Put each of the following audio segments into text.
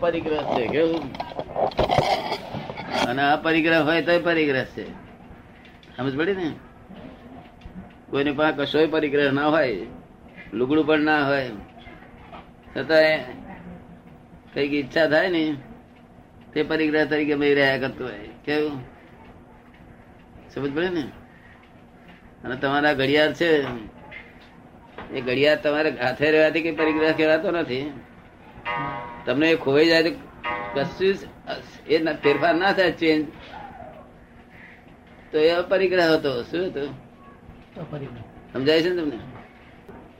પરિગ્રહ છે, કેવું? અને અપરિગ્રહ હોય તો પરિગ્રહ છે. સમજ પડી ને? કોઈની પાસે કશોય પરિગ્રહ ના હોય, લુગડું પણ ના હોય છતાં કંઈક ઈચ્છા થાય ને, તે પરિગ્રહ તરીકે મેં રહ્યા કરતો હોય. કેવું? સમજ પડે ને? અને તમારા ઘડિયાળ છે, એ ઘડિયાળ તમારે હાથે રહેવાથી કઈ પરિગ્રહ કહેવાતો નથી. તમને એ ખોવાઈ જાય તો કશું એ ફેરફાર ના થાય ચેન્જ તો એ પરિગ્રહ હતો. શું હતું? સમજાય છે ને તમને?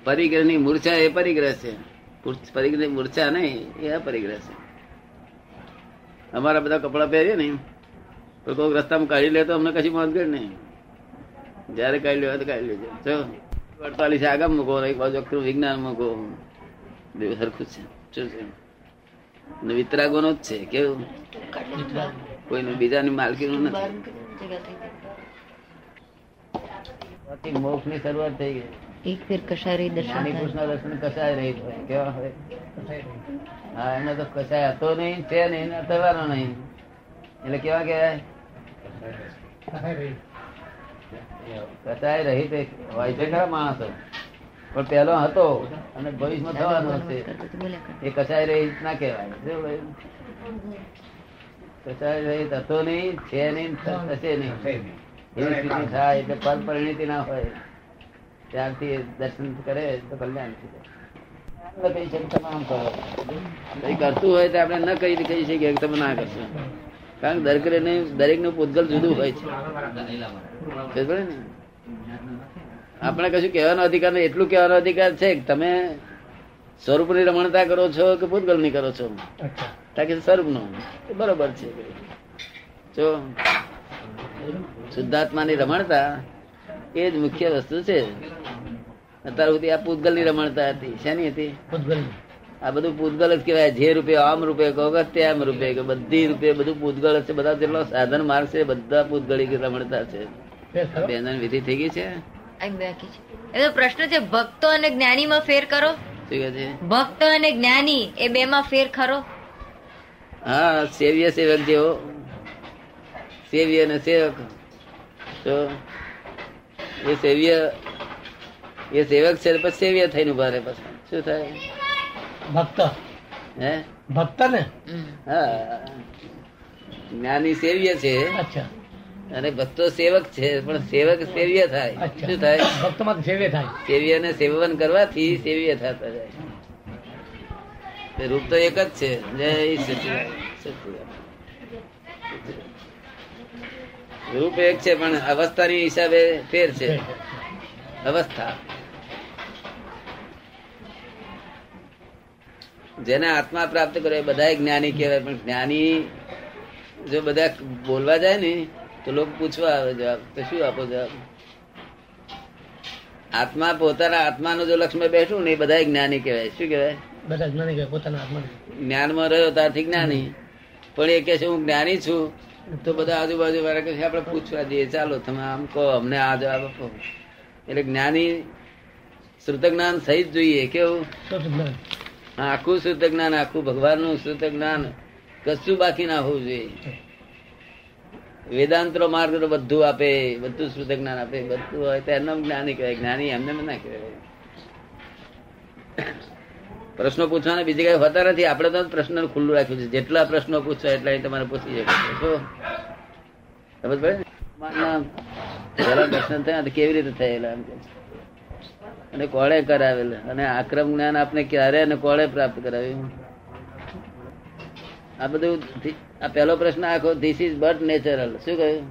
પરિગ્રહની મૂર્છા એ પરિગ્રહ છે. પરિગ્રહ મૂર્છા નહીં એ અપરિગ્રહ છે. અમારા બધા કપડા પહેરીએ ને તો કોઈ રસ્તામાં કાઢી લે તો અમને કશી મોંઘ નહીં. જયારે કાઢી લેવા તો કાઢી લેજો. જો અડતાલીસ આગળ મૂકો એક બાજુ વિજ્ઞાન મૂકો. સરખું છે. શું છે વિતરાગો નો જ છે કેવું? કોઈનું બીજાની નથી જગ્યા થઈ જાય. મોક્ષની શરૂઆત થઈ ગઈ. એક ફેર કસારી દર્શન દર્શન કસાય રહી હોય કેવા હોય? હા એનો તો કસાય હતો નહીં છે નહીં ને થવાનો નહીં. એટલે કેવા કહેવાય? કસાય રહી. તે હોય છે ખરા માણસો. પણ પેલો હતો અને ભવિષ્યમાં થવાનો હશે. એ કસાય રહીત ના કહેવાય? કસાય રહી હતો નહીં છે નહીં થશે નહીં. એવી સ્થિતિ થાય એટલે પર પરિણતિ ના હોય. ત્યારથી દર્શન કરે તો કલ્યાણ થઈ જાય. કહી શકે તમે આમ કરો. કઈ કરતું હોય તો આપણે ન કહી કહી શકીએ કે તમે ના કરશો. કારણ કે દરેક ને દરેકનું પૂતગલ જુદું હોય છે. ને? આપણે કશું કહેવાનો અધિકાર નહીં. એટલું કહેવાનો અધિકાર છે કે તમે સ્વરૂપની રમણતા કરો છો કે પૂતગલની કરો છો? તાકે સ્વરૂપનું બરોબર છે. જો શુદ્ધાત્માની રમણતા એ જ મુખ્ય વસ્તુ છે. અત્યાર સુધી આ પૂતગલની રમણતા હતી. શેની હતી? આ બધું પૂતગલ જ કહેવાય. જે રૂપે આમ રૂપે કહો કે તેમ રૂપે કે બધી રૂપે બધું પૂતગળ છે. બધા જેટલો સાધન માર્ગ છે બધા પૂતગળી રમણતા છે. બેન વિધિ થઈ ગઈ છે. આ બાકી છે. એ તો પ્રશ્ન છે ભક્તો અને જ્ઞાનીમાં ફેર કરો શું છે? ભક્ત અને જ્ઞાની એ બે માં ફેર ખરો? હા સેવ્ય સેવક જેવો. સેવ્ય અને સેવક. તો એ સેવ્ય એ સેવક છે પછી સેવ્ય થઈને ઊભા રહે પછી. શું થાય? ભક્ત. હે? ભક્ત ને હા. જ્ઞાની સેવ્ય છે. અચ્છા. અને ભક્તો સેવક છે પણ સેવક સેવ્ય થાય. શું થાય? ભક્તો માં સેવ્ય થાય. સેવ્ય ને સેવન કરવાથી સેવ્ય થતા જાય. રૂપ તો એક જ છે. જય. રૂપ એક છે પણ અવસ્થાની હિસાબે ફેર છે. અવસ્થા. જેને આત્મા પ્રાપ્ત કર્યો એ બધા જ્ઞાની કહેવાય. પણ જ્ઞાની જો બધા બોલવા જાય ને તો લોકો પૂછવા આવે જવાબ. તો શું આપો જવાબ? આત્મા પોતાના આત્માનો જો લક્ષ્ય બેઠું ને એ બધા જ્ઞાની કહેવાય. શું કહેવાય? બધા જ્ઞાની કહેવાય પોતાના આત્મા જ્ઞાનમાં રહ્યો ત્યારથી જ્ઞાની. પણ એ કે છે હું જ્ઞાની છું. તો બધા આજુબાજુ વાળા કહે આપણે પૂછવા દઈએ ચાલો તમે આમ કહો અમને આ જવાબ આપો. એટલે જ્ઞાની શ્રુત જ્ઞાન થઈ જ જોઈએ કેવું? આખું શ્રુત જ્ઞાન આખું ભગવાનનું શ્રુત જ્ઞાન કશું બાકી ના હોવું જોઈએ. વેદાંતનો માર્ગ બધું આપે, બધું શુદ્ધ જ્ઞાન આપે, બધું હોય તો એમને જ્ઞાની કહેવાય, જ્ઞાની એમને ના કહેવાય. પ્રશ્નો પૂછવાના બીજી કઈ હોતા નથી, આપણે તો પ્રશ્ન ખુલ્લું રાખ્યું છે. જેટલા પ્રશ્નો પૂછવા એટલા તમારે પૂછી શકો છો સમજ પડે પહેલા દર્શન થયા તો કેવી રીતે થયેલા અને કોણે કરાવેલા? અને આક્રમ જ્ઞાન આપને ક્યારે અને કોણે પ્રાપ્ત કરાવ્યું? આ બધું આ પહેલો પ્રશ્ન આખો ધીસ ઇઝ બટ નેચરલ શું કહ્યું?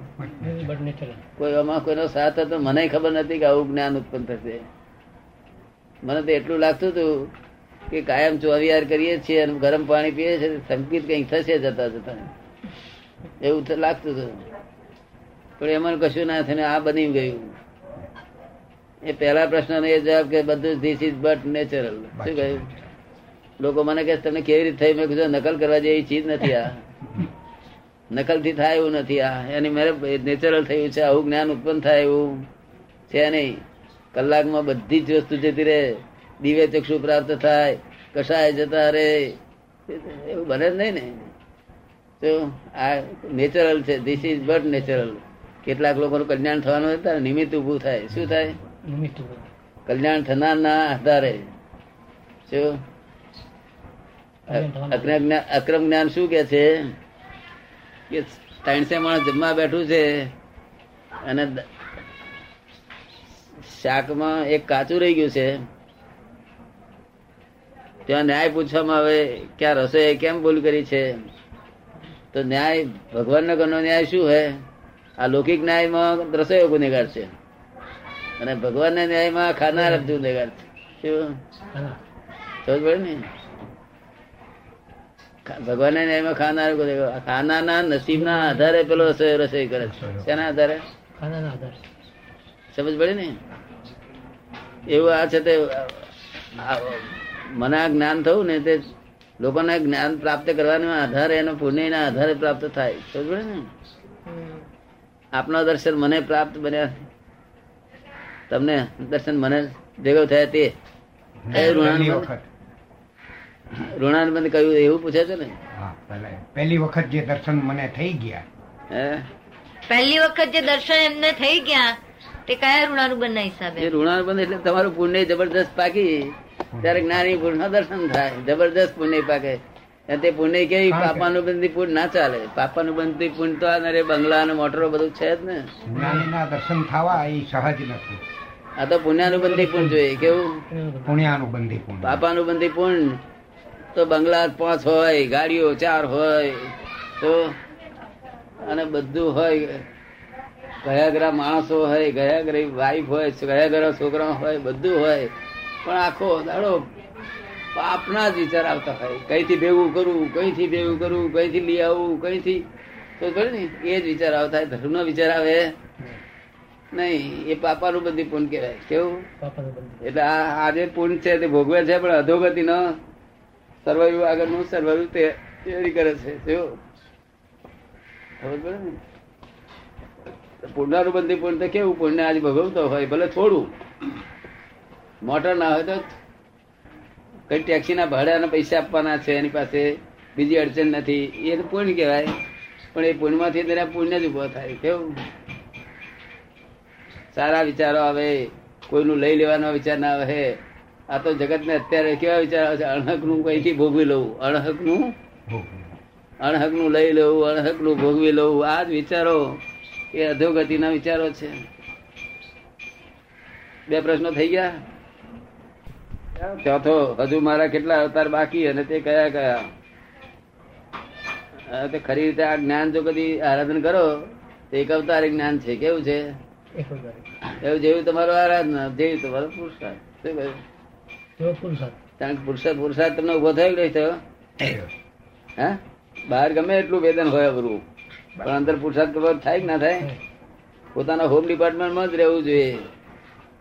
કોઈ આમાં કોઈનો સાથ હતો? મને ખબર નથી કે આવું જ્ઞાન ઉત્પન્ન થશે. મને તો એટલું લાગતું હતું કે કાયમ ચોવિયાર કરીએ છીએ અને ગરમ પાણી પીએ છીએ સંકિત કંઈક થશે જતા જતા. એવું તો લાગતું હતું. પણ એમાં કશું ના થયું આ બની ગયું. એ પહેલા પ્રશ્ન એ જવાબ કે બધું ધીસ ઇઝ બટ નેચરલ શું કહ્યું? લોકો મને કે તમને કેવી રીતે થઈ? મેં કીધું નકલ કરવા જેવી ચીજ નથી આ. નકલથી થાય એવું નથી આ. એની મેરે નેચરલ થયું છે આવું જ્ઞાન ઉત્પન્ન થાય એવું છે નહીં. કલાકમાં બધી જ વસ્તુ જતી રહે. દિવ્ય ચક્ષુ પ્રાપ્ત થાય. કસાય જતા રે એવું બને જ નહીં ને. તો આ નેચરલ છે. ધીસ ઇઝ બટ નેચરલ કેટલાક લોકોનું કલ્યાણ થવાનું હતા ત્યારે નિમિત્ત ઊભું થાય. શું થાય? કલ્યાણ થનારના આધારે. શું. અક્રમ જ્ઞાન શું કે છે? કે ત્રણસે માણસ જમવા બેઠું છે અને શાકમાં એક કાચું રહી ગયું છે. ત્યાં ન્યાય પૂછવામાં આવે કે આ રસોઈ કેમ ભૂલ કરી છે? તો ન્યાય ભગવાનનો ઘરનો ન્યાય શું હે? આ લૌકિક ન્યાયમાં રસોઈ ગુનેગાર છે? અને ભગવાનના ન્યાયમાં ખાનાર ગુનેગાર છે. શું? સમજ પડે ને? ભગવાનના ન્યાયમાં ખાનાર. ખાનારના નસીબના આધારે પેલો રસોઈ કરે છે. શેના આધારે? ખાનાના આધારે. સમજ પડે ને? એવું આ છે તે મને આ જ્ઞાન થયું ને તે લોકોને જ્ઞાન પ્રાપ્ત કરવાના આધારે એનો પુણ્યના આધારે પ્રાપ્ત થાય. સમજ પડે ને? આપના દર્શન મને પ્રાપ્ત બન્યા. તમને દર્શન મને ભેગો થયા તે. ઋણાની વખત. ઋણાનુબંધ કહ્યું એવું પૂછે છે ને? પહેલી વખત જે દર્શન મને થઈ ગયા. પહેલી વખત જે દર્શન એમને થઈ ગયા તે કયા ઋણાનુબંધ ના હિસાબે ઋણાનુબંધ એટલે તમારું પુણ્ય જબરદસ્ત પાકી ત્યારે જ્ઞાની પુરુષ દર્શન થાય. જબરદસ્ત પુણ્ય પાકે. તે પુણ્ય કેવી હા, પાપાનું બંધી પુણ્ય ના ચાલે. પાપાનું બંધી પુણ્ય તો આ બંગલા અને મોટરો બધું છે જ ને. દર્શન થવા એ સહજ નથી. આ તો પુણ્યાનુબંધી પુણ્ય જોઈએ. કેવું? પુણ્યાનુબંધી પુણ્ય પાપાનું બંધી પુણ્ય તો બંગલા પાંચ હોય ગાડીઓ ચાર હોય તો અને બધું હોય. ગયા ઘરા માણસો હોય ગયા ઘરે વાઈફ હોય ગયા ઘરા છોકરા હોય બધું હોય. પણ આખો દાડો પાપના જ વિચાર આવતા હોય. કઈથી ભેગું કરવું કઈથી ભેગું કરવું કઈથી લઈ આવવું કઈથી? તો ખબર ને એ જ વિચાર આવતા હોય. ધર્મનો વિચાર આવે. નહીં એ પાપાનું બધી પૂન કહેવાય. કેવું? એટલે આ આ જે પુણ્ય છે તે ભોગવે છે પણ અધોગતિ નો સર્વૈવ આગળનું સર્વૈવ તે તૈયારી કરે છે. ખબર ને? બંધી પુણ્ય તો કેવું? પુણ્ય આજે ભોગવતો હોય, ભલે થોડું. મોટર ના હોય તો કઈ ટેક્સી ના ભાડાના પૈસા આપવાના છે, એની પાસે બીજી અડચણ નથી. એ તો પુણ્ય કહેવાય. પણ એ પુણ્યમાંથી તેના પુણ્ય જ ઊભો થાય. કેવું? સારા વિચારો આવે. કોઈનું લઈ લેવાનો વિચાર ના આવે. આ તો જગત ને અત્યારે કેવા વિચાર છે? અણહકનું કઈથી ભોગવી લઉં? અણહકનું અણહકનું લઈ લઉં અણહકનું ભોગવી લઉં? આ જ વિચારો. એ અધોગતિના વિચારો છે. બે પ્રશ્નો થઈ ગયા? ચોથો હજુ મારા કેટલા અવતાર બાકી અને તે કયા કયા? તે ખરી રીતે આ જ્ઞાન જો કદી આરાધન કરો તો એક અવતાર જ્ઞાન છે. કેવું છે? એવું જેવું તમારું આરાધના જેવું તમારો પુરસ્કાર. શું કહ્યું. કારણ પુરુષાર્થ પુરુષાર્થ તમને ઊભો થયો કે થયો? હા? બહાર ગમે એટલું વેદન હોય અઘરું પણ અંદર પુરુષાર્થ ખબર થાય કે ના થાય? પોતાના હોમ ડિપાર્ટમેન્ટમાં જ રહેવું જોઈએ.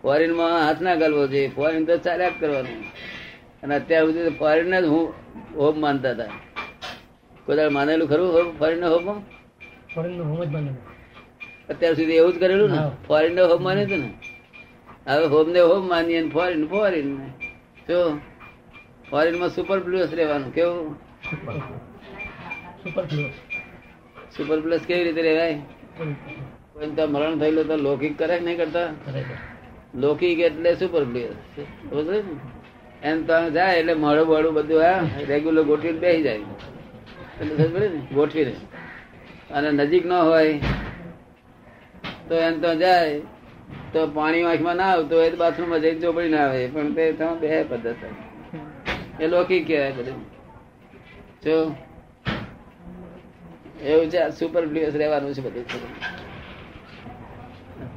ફોરેનમાં હાથ ના ગાલવો જોઈએ. ફોરેન તો ચાલ્યા જ કરવાનું. અને અત્યાર સુધી ફોરેન જ હું હોમ માનતા હતા. કોઈ માનેલું ખરું ફોરેન હોમમાં ફોરેનનું હોમ જ માનેલું. અત્યાર સુધી એવું જ કરેલું ને. ફોરેન ને હોમ માન્યું હતું ને? હવે હોમ ને હોમ માનીએ ફોરેન ફોરેન ફોરેન જો ફોરેનમાં સુપર પ્લસ રહેવાનું કેવું? સુપર પ્લસ કેવી રીતે રહેવાય? કોઈ તો મરણ થયેલું તો લૌકિક કરે નહીં કરતા. લૌકિક એટલે સુપર પ્લસ એમ તો જાય એટલે મળું બળું બધું આ રેગ્યુલર ગોઠવીને બેસી જાય. એટલે ખબર ને? ગોઠવીને. અને નજીક ન હોય તો એમ તો જાય તો પાણી વાંખમાં ના આવતું હોય તો બાથરૂમમાં જઈને ચોપડી ના આવે. પણ તે બે પદ્ધતિ. એ લોકી કહેવાય બધું. જો એવું છે સુપર પ્લેસ રહેવાનું છે બધું.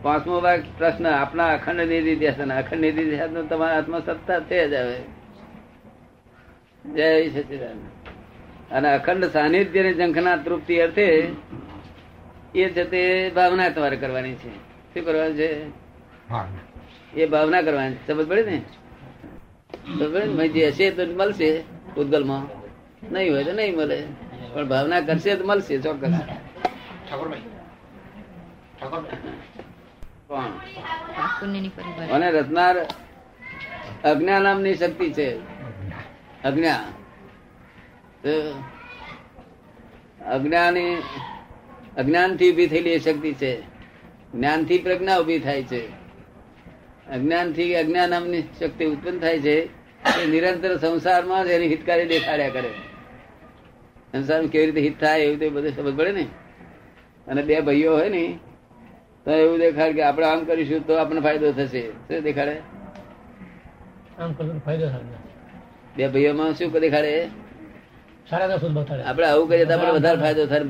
પાંચમો ભાગ, પ્રશ્ન આપણા અખંડ નિધિ ધ્યાન અખંડ નિધિ ધ્યાન તમારા હાથમાં સત્તા છે જ આવે. જય સચિદાન અને અખંડ સાનિધ્યની ઝંખના તૃપ્તિ અર્થે એ છે તે ભાવના તમારે કરવાની છે. શું કરવાનું છે? એ ભાવના કરવાની. સમજ પડે ને? જે હશે તો મળશે ઉદગલમાં નહીં હોય તો નહીં મળે. પણ ભાવના કરશે તો મળશે ચોક્કસ. કોણ? પુણ્યની પરિવાર. અને રચનાર અજ્ઞાન નામની શક્તિ છે. અજ્ઞા. અજ્ઞાની અજ્ઞાની અજ્ઞાનથી ઊભી થયેલી એ શક્તિ છે. જ્ઞાનથી પ્રજ્ઞા ઊભી થાય છે. અજ્ઞાનથી અજ્ઞાન નામની શક્તિ ઉત્પન્ન થાય છે. એ નિરંતર સંસારમાં જ એની હિતકારી દેખાડ્યા કરે. સંસારમાં કેવી રીતે હિત થાય એવું તો બધું સમજ પડે ને? અને બે ભાઈઓ હોય ને તો એવું દેખાડ કે આપણે આમ કરીશું તો આપણને ફાયદો થશે. શું દેખાડે? આમ ફાયદો બે ભાઈઓમાં શું દેખાડે? આપણે આવું કરીએ તો આપણે વધારે ફાયદો થાય.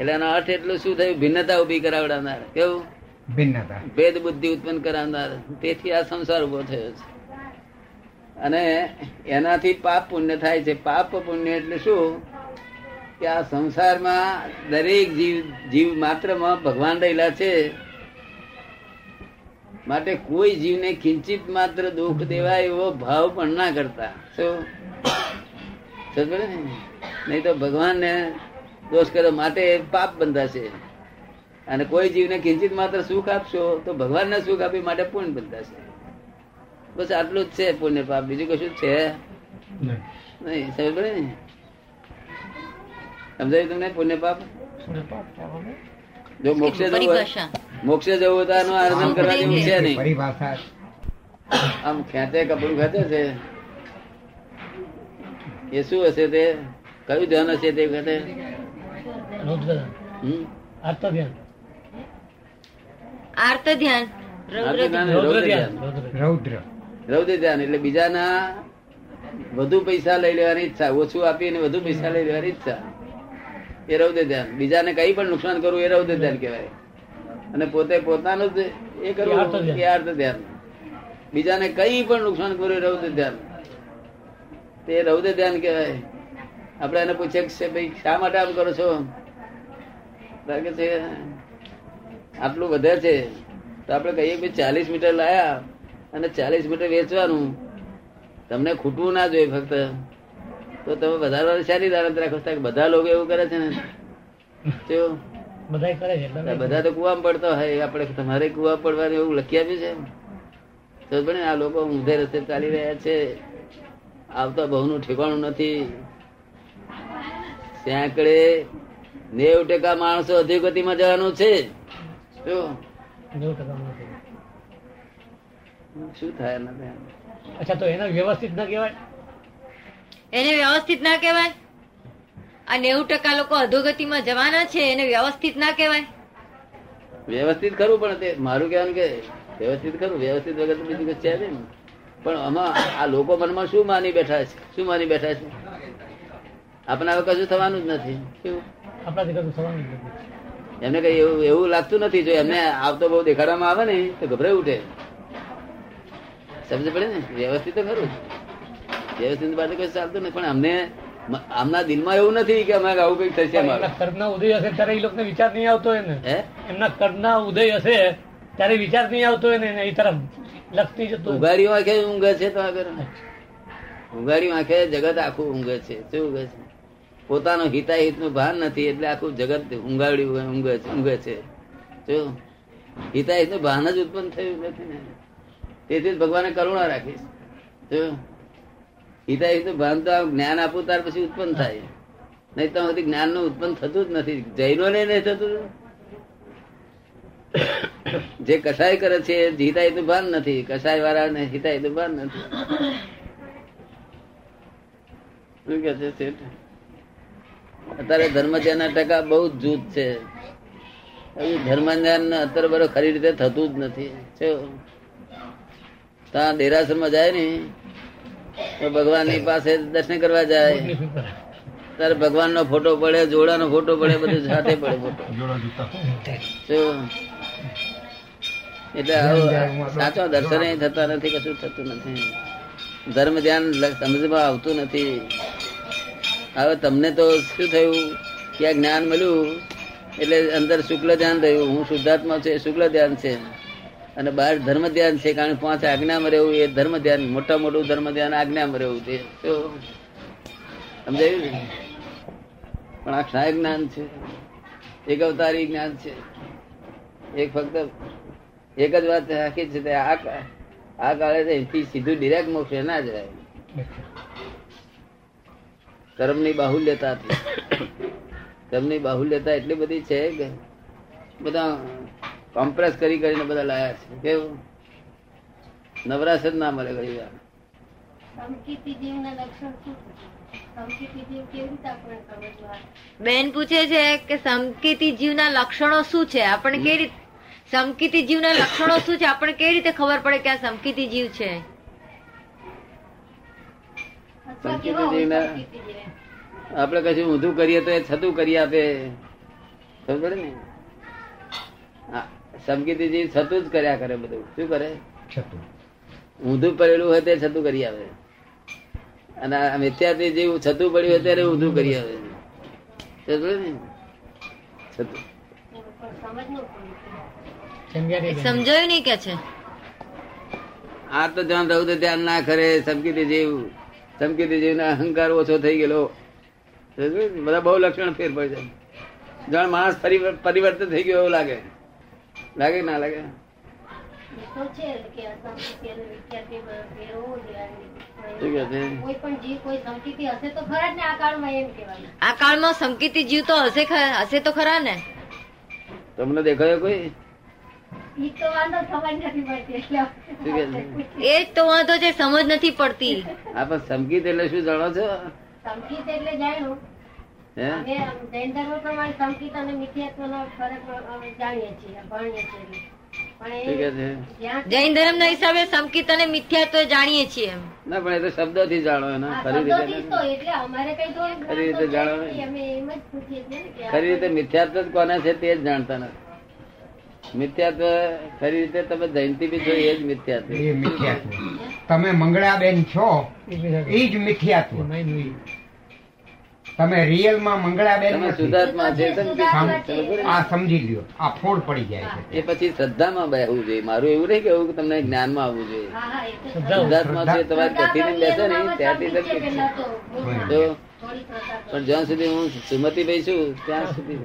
એટલે એનો અર્થ એટલું શું થયું? ભિન્નતા ઊભી કરાવડાવનાર. કેવું? ભિન્નતા. ભેદ બુદ્ધિ ઉત્પન્ન કરાવનાર. તેથી આ સંસાર ઊભો થયો છે. અને એનાથી પાપ પુણ્ય થાય છે. પાપ પુણ્ય એટલે શું? કે આ સંસારમાં દરેક જીવ જીવ માત્રમાં ભગવાન રહેલા છે. માટે કોઈ જીવને કિંચિત માત્ર દુઃખ દેવાય એવો ભાવ પણ ના કરતા. શું? નહીં તો ભગવાનને દોષ કર્યો માટે પાપ બંધાશે. અને કોઈ જીવને કિંચિત માત્ર સુખ આપશો તો ભગવાનને સુખ આપી માટે પુણ્ય બંધાશે. બસ આટલું જ છે પુણ્ય પાપ. બીજું કશું છે? નહીં. સમજ પડે ને? સમજાયું તમને પુણ્ય પાપ? જો મોક્ષે જવું હોય મોક્ષે જવું હોય તો આનું આરાધન કરવા જેવું છે નહીં. આમ ખેંચે કપડું ખેંચે છે. એ શું હશે તે? કયું ધ્યાન હશે તે વખતે? આર્ત ધ્યાન રૌદ્ર ધ્યાન. ધ્યાન. રૌદ્ર રૌદ્ર ધ્યાન ધ્યાન. રૌદ્ર રૌદ્ર રૌદ્ર ધ્યાન એટલે બીજાના વધુ પૈસા લઈ લેવાની ઈચ્છા ઓછું આપીને વધુ પૈસા લઈ લેવાની ઈચ્છા. એ રૌદ્ર ધ્યાન બીજાને કઈ પણ નુકસાન કરવું એ રૌદ્ર ધ્યાન કહેવાય. અને પોતે પોતાનું જ એ કરવું એ અર્થ ધ્યાન બીજાને કઈ પણ નુકસાન કરવું એ રૌદ્ર ધ્યાન તે રૌદ્ર ધ્યાન કહેવાય. આપણે એને પૂછે કે છે, ભાઈ શા માટે આમ કરો છો? લાગે છે આટલું વધે છે તો આપણે કહીએ કે ચાલીસ મીટર લાયા અને ચાલીસ મીટર વેચવાનું. તમને ખૂટવું ના જોઈએ ફક્ત. તો તમે વધારવાની સારી દાનત રાખો? કે બધા લોકો એવું કરે છે ને. તો બધા કરે છે બધા તો કુવામાં પડતા હોય આપણે તમારે કુવા પડવાનું એવું લખી આપ્યું છે તો આ લોકો ઊંધે રસ્તે ચાલી રહ્યા છે. આવતા બહુનું ઠેકાણું નથી. સેંકડે નેવ ટકા માણસો અધોગતિમાં જવાનું છે. શું? થાય એના અચ્છા તો એને વ્યવસ્થિત ના કહેવાય? એને વ્યવસ્થિત ના કહેવાય? આ નેવું ટકા લોકો અધોગતિમાં જવાના છે એને વ્યવસ્થિત ના કહેવાય? વ્યવસ્થિત ખરું પણ તે મારું કહેવાનું કે વ્યવસ્થિત ખરું વ્યવસ્થિત વગર તો બીજું કશું છે નહીં. પણ આમાં આ લોકો મનમાં શું માની બેઠા છે? શું માની બેઠા છે? આપણે હવે કશું થવાનું જ નથી. શું કશું થવાનું નથી. એમને કઈ એવું એવું લાગતું નથી જો એમને આવતો બહુ દેખાડવામાં આવે ને તો ગભરાઈ ઉઠે. સમજ પડે ને? વ્યવસ્થિત તો ખરું. વ્યવસ્થિત બાદ કઈ ચાલતું નથી. પણ અમને આમના દિલમાં એવું નથી કે અમે આવું કંઈક થશે અમારું. કર્મના ઉદય હશે ત્યારે એ લોકોને વિચાર નહીં આવતો હોય ને એમના કર્મના ઉદય હશે ત્યારે વિચાર નહીં આવતો હોય ને એને એ તરફ લખતી જતો. ઉઘાડી આંખે ઊંઘે છે તો આગળ. ઉઘાડી આંખે જગત આખું ઊંઘે છે. શું ઊંઘે છે? પોતાનું હિતા હિતનું ભાન નથી, એટલે આખું જગત ઊંઘાડી ઊંઘે છે ઊંઘે છે. જો હિતા હિતનું ભાન જ ઉત્પન્ન થયું નથી ને, તેથી જ ભગવાને કરુણા રાખી જો હિતા હિતનું ભાન તો જ્ઞાન આપું ત્યાર પછી ઉત્પન્ન થાય. નહીં તો સુધી જ્ઞાનનું ઉત્પન્ન થતું જ નથી. જૈનો ને નહીં થતું જે કસાય કરે છે, એ હિતનું ભાન નથી. કસાય વાળા ને હિતાહિતનું ભાન નથી. શું કે છે શેઠ? અત્યારે ધર્મ ના ટકા બહુ જ જૂથ છે. ધર્મ ધ્યાન અત્યારે બરો ખરી રીતે થતું જ નથી. ત્યાં દેરાસરમાં જાય ને તો ભગવાનની પાસે દર્શન કરવા જાય. ત્યારે ભગવાન નો ફોટો પડે જોડા નો ફોટો પડે બધું સાથે પડે ફોટો. એટલે સાચો દર્શન થતા નથી કશું થતું નથી. ધર્મ ધ્યાન સમજમાં આવતું નથી. હવે તમને તો શું થયું? કે આ જ્ઞાન મળ્યું? એટલે અંદર શુક્લ ધ્યાન થયું હું શુદ્ધાત્મા છે શુક્લ ધ્યાન છે. અને બહાર ધર્મ ધ્યાન છે, કારણ કે પાંચ આજ્ઞામાં રહેવું એ ધર્મ ધ્યાન. મોટા મોટું ધર્મ ધ્યાન આજ્ઞામાં રહેવું છે. સમજાયું ને? પણ આ ક્ષાય જ્ઞાન છે. એક અવતારી જ્ઞાન છે. એક ફક્ત એક જ વાત રાખી છે આ કાળે સીધું ડિરેક્ટ મોક્ષે ના જવાય કર્મની હતી. કર્મની બાહુલ્યતા એટલી બધી છે કે બધા કોમ્પ્રેસ કરી કરીને બધા લાયા છે. કેવું? નવરાશ જ ના મળે ઘણી વાર બેન પૂછે છે કે સમકીતી જીવના લક્ષણો શું છે? આપણે કેવી રીતે સમકીતી જીવના લક્ષણો શું છે? આપણે કેવી રીતે ખબર પડે કે આ સમકીતી જીવ છે? આપણે કશું ઊંધું કરીએ તો એ છતું કરી આપે. ખબર ને? હા, છતું જ કર્યા કરે બધું. શું કરે? ઊંધું પડેલું હોય તે છતું કરી આવે. અને મિથ્યાથી જેવું છતું પડ્યું હોય ત્યારે ઊંધું કરી આવે. સમજાયું નહીં કે છે? આ તો ધ્યાન રહું તો ધ્યાન ના કરે સમકીતી જીવ સમકીતી દીધી અહંકાર ઓછો થઈ ગયેલો. બધા બહુ લક્ષણ ફેર પડી જાય જાણ માણસ પરિવર્તન થઈ ગયો એવું લાગે. લાગે ના લાગે? આ કાળમાં સમકીતી જીવ તો હશે હશે તો ખરા ને. તમને દેખાયો કોઈ? એ જ તો વાંધો છે સમજ નથી પડતી. આ પણ સમકીત એટલે શું જાણો છો? સમકીત એટલે જાણ્યું જૈન ધર્મ પ્રમાણે સંકિત અને મિથ્યાત્વનો ફરક જાણીએ છીએ ભણીએ છીએ જૈન ધર્મ ના હિસાબે સમકીત અને મિથ્યાત્વ જાણીએ છીએ ના પણ એ તો શબ્દોથી જાણો એનો. ખરી રીતે તો એટલે અમારે કઈ થોડું ખરી રીતે જાણો છે નહીં. અમે એમ જ પૂછીએ છીએ ને કે આ ખરી રીતે મિથ્યાત્વ જ કોને છે તે જ જાણતા નથી. મિથ્યાત્વ ખરી રીતે તમે જયંતિ બી જોઈ એ જ મિથ્યાત્વ એ મિથ્યાત્વ તમે મંગળાબેન છો એ જ મિથ્યાત્વ. તમે રિયલમાં મંગળાબેન તમે નથી. છે તમે. આ સમજી લ્યો આ ફોડ પડી જાય છે એ પછી શ્રદ્ધામાં બેહવું જોઈએ મારું એવું નહીં કેવું કે તમને જ્ઞાનમાં આવવું જોઈએ હા, હા, એ તો શ્રદ્ધા- શુદ્ધાત્મા છે તમારે કથીને બેસે ને ત્યાંથી એમાં સંકેત છે. પહેલા તો બહુ જો થોડી શ્રદ્ધા તો. પણ જ્યાં સુધી હું સુમતિભાઈ છું ત્યાં સુધી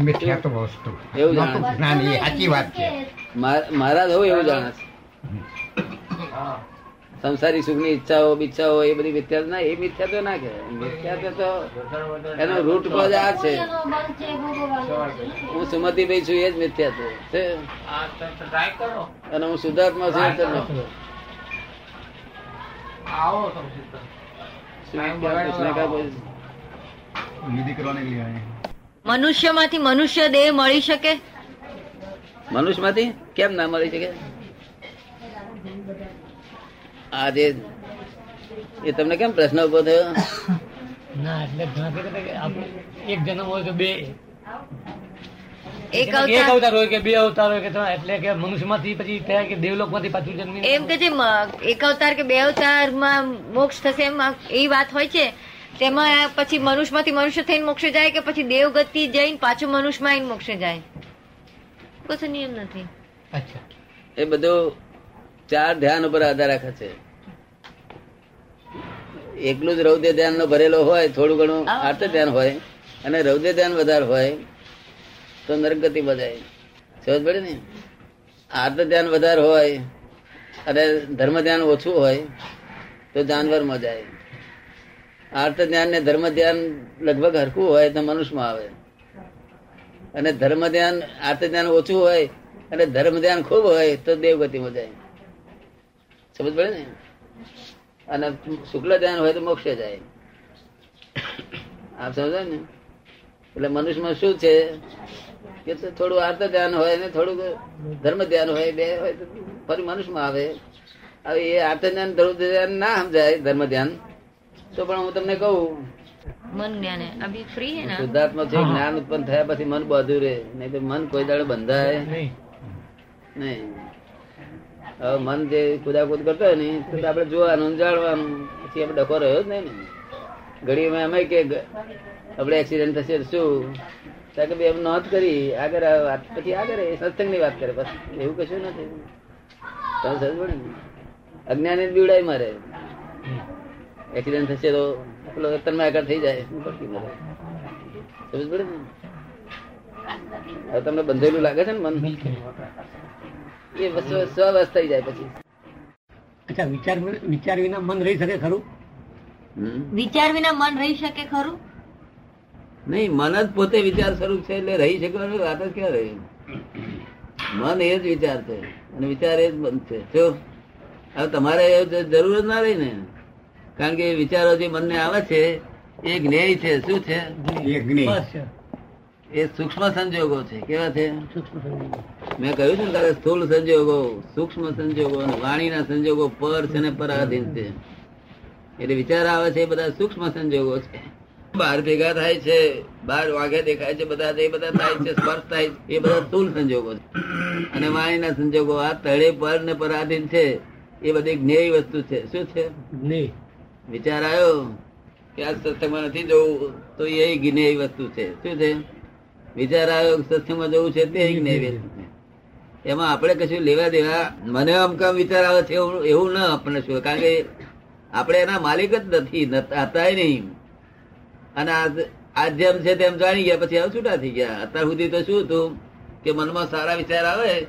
મિથ્યાત્વ વસ્તુ. એવું જાણે. નહોતું જ્ઞાન એ સાચી વાત છે. મા- મહારાજ એવું જાણે. છે સંસારી સુખની ઈચ્છાઓ બિચ્છાઓ એ બધી મિથ્યા ના એ મિથ્યા તો ના કે મિથ્યા તો એનો રૂટ કોઝ આ છે. હું સુમતી સુમતિભાઈ છું એ જ મિથ્યા છે. અને હું સુધાર્થમાં છું આવો તમે પૂછને કા બોલ? મનુષ્યમાંથી મનુષ્ય દેહ મળી શકે? મનુષ્યમાંથી કેમ ના મળી શકે? આ જે એ તમને કેમ પ્રશ્ન ઊભો થયો? ના એટલે એક જન્મ હોય તો બે. એક એક અવતાર. અવતાર હોય કે બે અવતાર હોય કે એટલે કે મનુષ્યમાંથી પછી થયા કે દેવલોકમાંથી પાછું જન્મ એમ કે જે એક અવતાર કે બે અવતારમાં મોક્ષ થશે એમ એ વાત હોય છે. તેમાં પછી મનુષ્યમાંથી મનુષ્ય થઈને મોક્ષે જાય કે પછી દેવગતિ જઈને પાછું મનુષ્યમાં આવીને મોક્ષે જાય? કશો નિયમ નથી. અચ્છા. એ બધો ચાર ધ્યાન ઉપર આધાર રાખે છે. એકલું જ રૌદ્ય ધ્યાન નો ભરેલો હોય થોડું ઘણું આર્ત ધ્યાન હોય અને રૌદ્ય ધ્યાન વધારે હોય તો નરગતિ બજાય સમજ પડે ને? આર્ત ધ્યાન વધારે હોય અને ધર્મ ધ્યાન ઓછું હોય તો જાનવર જાય આર્ત ધ્યાન ને ધર્મ ધ્યાન લગભગ હરખું હોય તો મનુષ્યમાં આવે. અને ધર્મ ધ્યાન, આર્ત જ્ઞાન ઓછું હોય અને ધર્મ ધ્યાન ખૂબ હોય તો દેવગતિમાં જાય. સમજ પડે ને? અને શુક્લ ધ્યાન હોય તો મોક્ષે જાય. આપ સમજો ને? એટલે મનુષ્યમાં શું છે? કે થોડું આર્ત ધ્યાન હોય ને થોડુંક ધર્મ ધ્યાન હોય બે હોય તો ફરી મનુષ્યમાં આવે. હવે એ આર્ત ધ્યાન ધ્યાન ના સમજાય ધર્મ ધ્યાન. તો પણ હું તમને કહું. મન જ્ઞાન અભી ફ્રી હે ના? શુદ્ધાત્મા છે જ્ઞાન ઉત્પન્ન થયા પછી મન બાંધ્યું રે નહીં તો મન કોઈ દાડે બંધાય. નહીં. નહીં. હવે મન જે કુદાકુદ કરતો હોય ને તો આપણે જોવાનું જાણવાનું. પછી આપણે ડખો રહ્યો જ નહીં ને. ઘડી અમે કે આપણે એક્સિડન્ટ થશે શું? ત્યાં કે બે એમ નોંધ કરી. આગળ વાત પછી આગળ એ સત્સંગની વાત કરે. બસ એવું કશું નથી. ને. અજ્ઞાની બીવડાય મારે. એક્સિડન્ટ થશે તો પેલો તન્માયકાર થઈ જાય. સમજ પડે ને? હવે તમને બંધેલું લાગે છે ને મન? એ વસ્તુ સ્વવસ્થ થઈ જાય પછી. અચ્છા વિચાર વિચાર વિના મન રહી શકે ખરું? વિચાર વિના મન રહી શકે ખરું? નહીં મન જ પોતે વિચાર સ્વરૂપ છે એટલે રહી શકવાની વાત જ ક્યાં રહી? મન એ જ વિચાર છે અને વિચાર એ જ બંધ છે. જો હવે તમારે જરૂર જ ના રહી ને? કારણ કે વિચારો જે મનને આવે છે એ જ્ઞેય છે. શું છે? એ જ્ઞેય. બસ છે. એ સૂક્ષ્મ સંજોગો છે. કેવા છે? મેં કહ્યું છે ને તારે સ્થૂળ સંજોગો સૂક્ષ્મ સંજોગો અને વાણીના સંજોગો પર છે ને પરાધીન છે. એટલે વિચાર આવે છે એ બધા સૂક્ષ્મ સંજોગો છે. બાર ભેગા થાય છે બાર વાઘે દેખાય છે બધા એ બધા થાય છે સ્પર્શ થાય છે. એ બધા સ્થુલ સંજોગો છે. અને વાણીના સંજોગો આ તળે પર ને પરાધીન છે. એ બધી જ્ઞેય વસ્તુ છે. શું છે? નહીં વિચાર આવ્યો કે આ સત્સંગમાં નથી જવું, તો એ જ્ઞેય વસ્તુ છે. શું છે? વિચાર આવ્યો સત્સંગમાં જવું છે તે જ્ઞેય વસ્તુ એમાં આપણે કશું લેવા દેવા, મને આમ કામ વિચાર આવે છે એવું એવું ન આપણને શું, કારણ કે આપણે એના માલિક જ નથી હતા નહીં. અને આ- આ જેમ છે તેમ જાણી ગયા, પછી આવું છૂટા થઈ ગયા. અત્યાર સુધી તો શું હતું કે મનમાં સારા વિચાર આવે,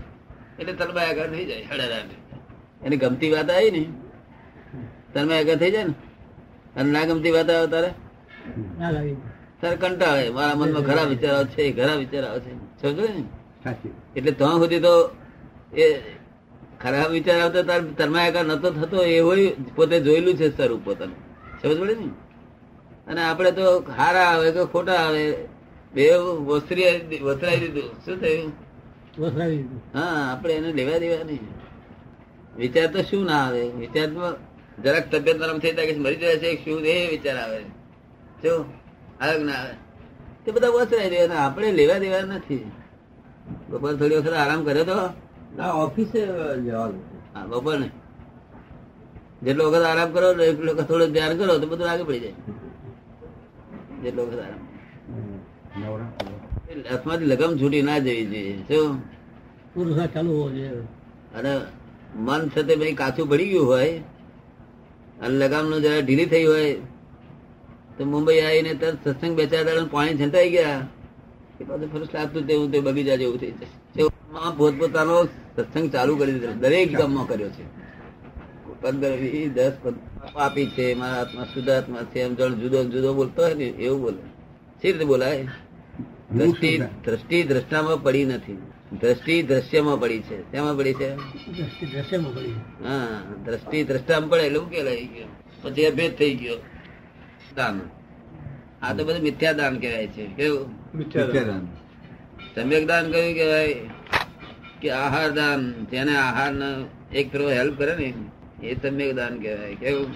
એટલે તલબાયાકાર થઈ જાય. એની ગમતી વાત આવી ને. તલબાયાકાર થઈ જાય ને? અને ના ગમતી વાત આવે તારે? તારે કંટાળે મારા મનમાં ઘણા વિચાર આવે છે ખરાબ વિચાર આવે છે. સમજો ને? એટલે તો સુધી તો એ ખરાબ વિચાર આવતો તાર તન્માયાકાર નતો થતો એવો પોતે જોયેલું છે સ્વરૂપ પોતાનું સમજ પડે ને? અને આપણે તો હારા આવે કે ખોટા આવે બે વસ્ત્રી વસરાઈ દીધું. શું થયું? હા આપણે એને લેવા દેવા નહીં વિચાર તો શું ના આવે? વિચાર તો જરાક તબિયત નરમ થઈ જાય કે મરી જાય છે શું એ વિચાર આવે શું? આવે ના આવે? તે બધા વસરાય અને આપણે લેવા દેવા નથી. બપોર થોડી વખત આરામ કર્યો તો ના ઓફિસે જવાનું હા બપોર ને જેટલો વખત આરામ કરો એટલો વખત થોડો ધ્યાન કરો તો બધું આગળ પડી જાય. જેટલો વખત આરામ. હાથમાંથી લગમ છૂટી ના જવી જોઈએ. શું? પુરુષા ચાલુ હોવો જોઈએ. અને મન છે ભાઈ કાચું પડી ગયું હોય અને લગામનું જરા ઢીલી થઈ હોય તો મુંબઈ આવીને તરત સત્સંગ બે ચાર દાડા પાણી છંટાઈ ગયા. એ પાછું ફરસ લાગતું તેવું તે બગીચા જેવું થઈ જશે. પોતપોતાનો સત્સંગ ચાલુ કરી દીધો. દરેક ગામમાં કર્યો છે. પંદર વીસ દસ પાપી છે મારા હાથમાં શુદ્ધાત્મા છે. એમ જણ જુદો જુદો બોલતો હોય ને એવું બોલે. સી રીતે બોલાય? દ્રષ્ટિ દ્રષ્ટિ દ્રષ્ટામાં પડી નથી. દ્રષ્ટિ દ્રશ્યમાં પડી છે. શેમાં પડી છે? દ્રષ્ટિ દ્રશ્યમાં પડી હા દ્રષ્ટિ દ્રષ્ટામાં પડે એટલે ઉકેલાઈ ગયો. પછી અભેદ થઈ ગયો. દાન. આ તો બધું મિથ્યા દાન કહેવાય છે. કેવું? વિચારણ. સમ્યક દાન કયું કહેવાય કે આહાર દાન. જેને આહાર એક ફેરો હેલ્પ કરે ને એ સમ્યક દાન કહેવાય. કેવું?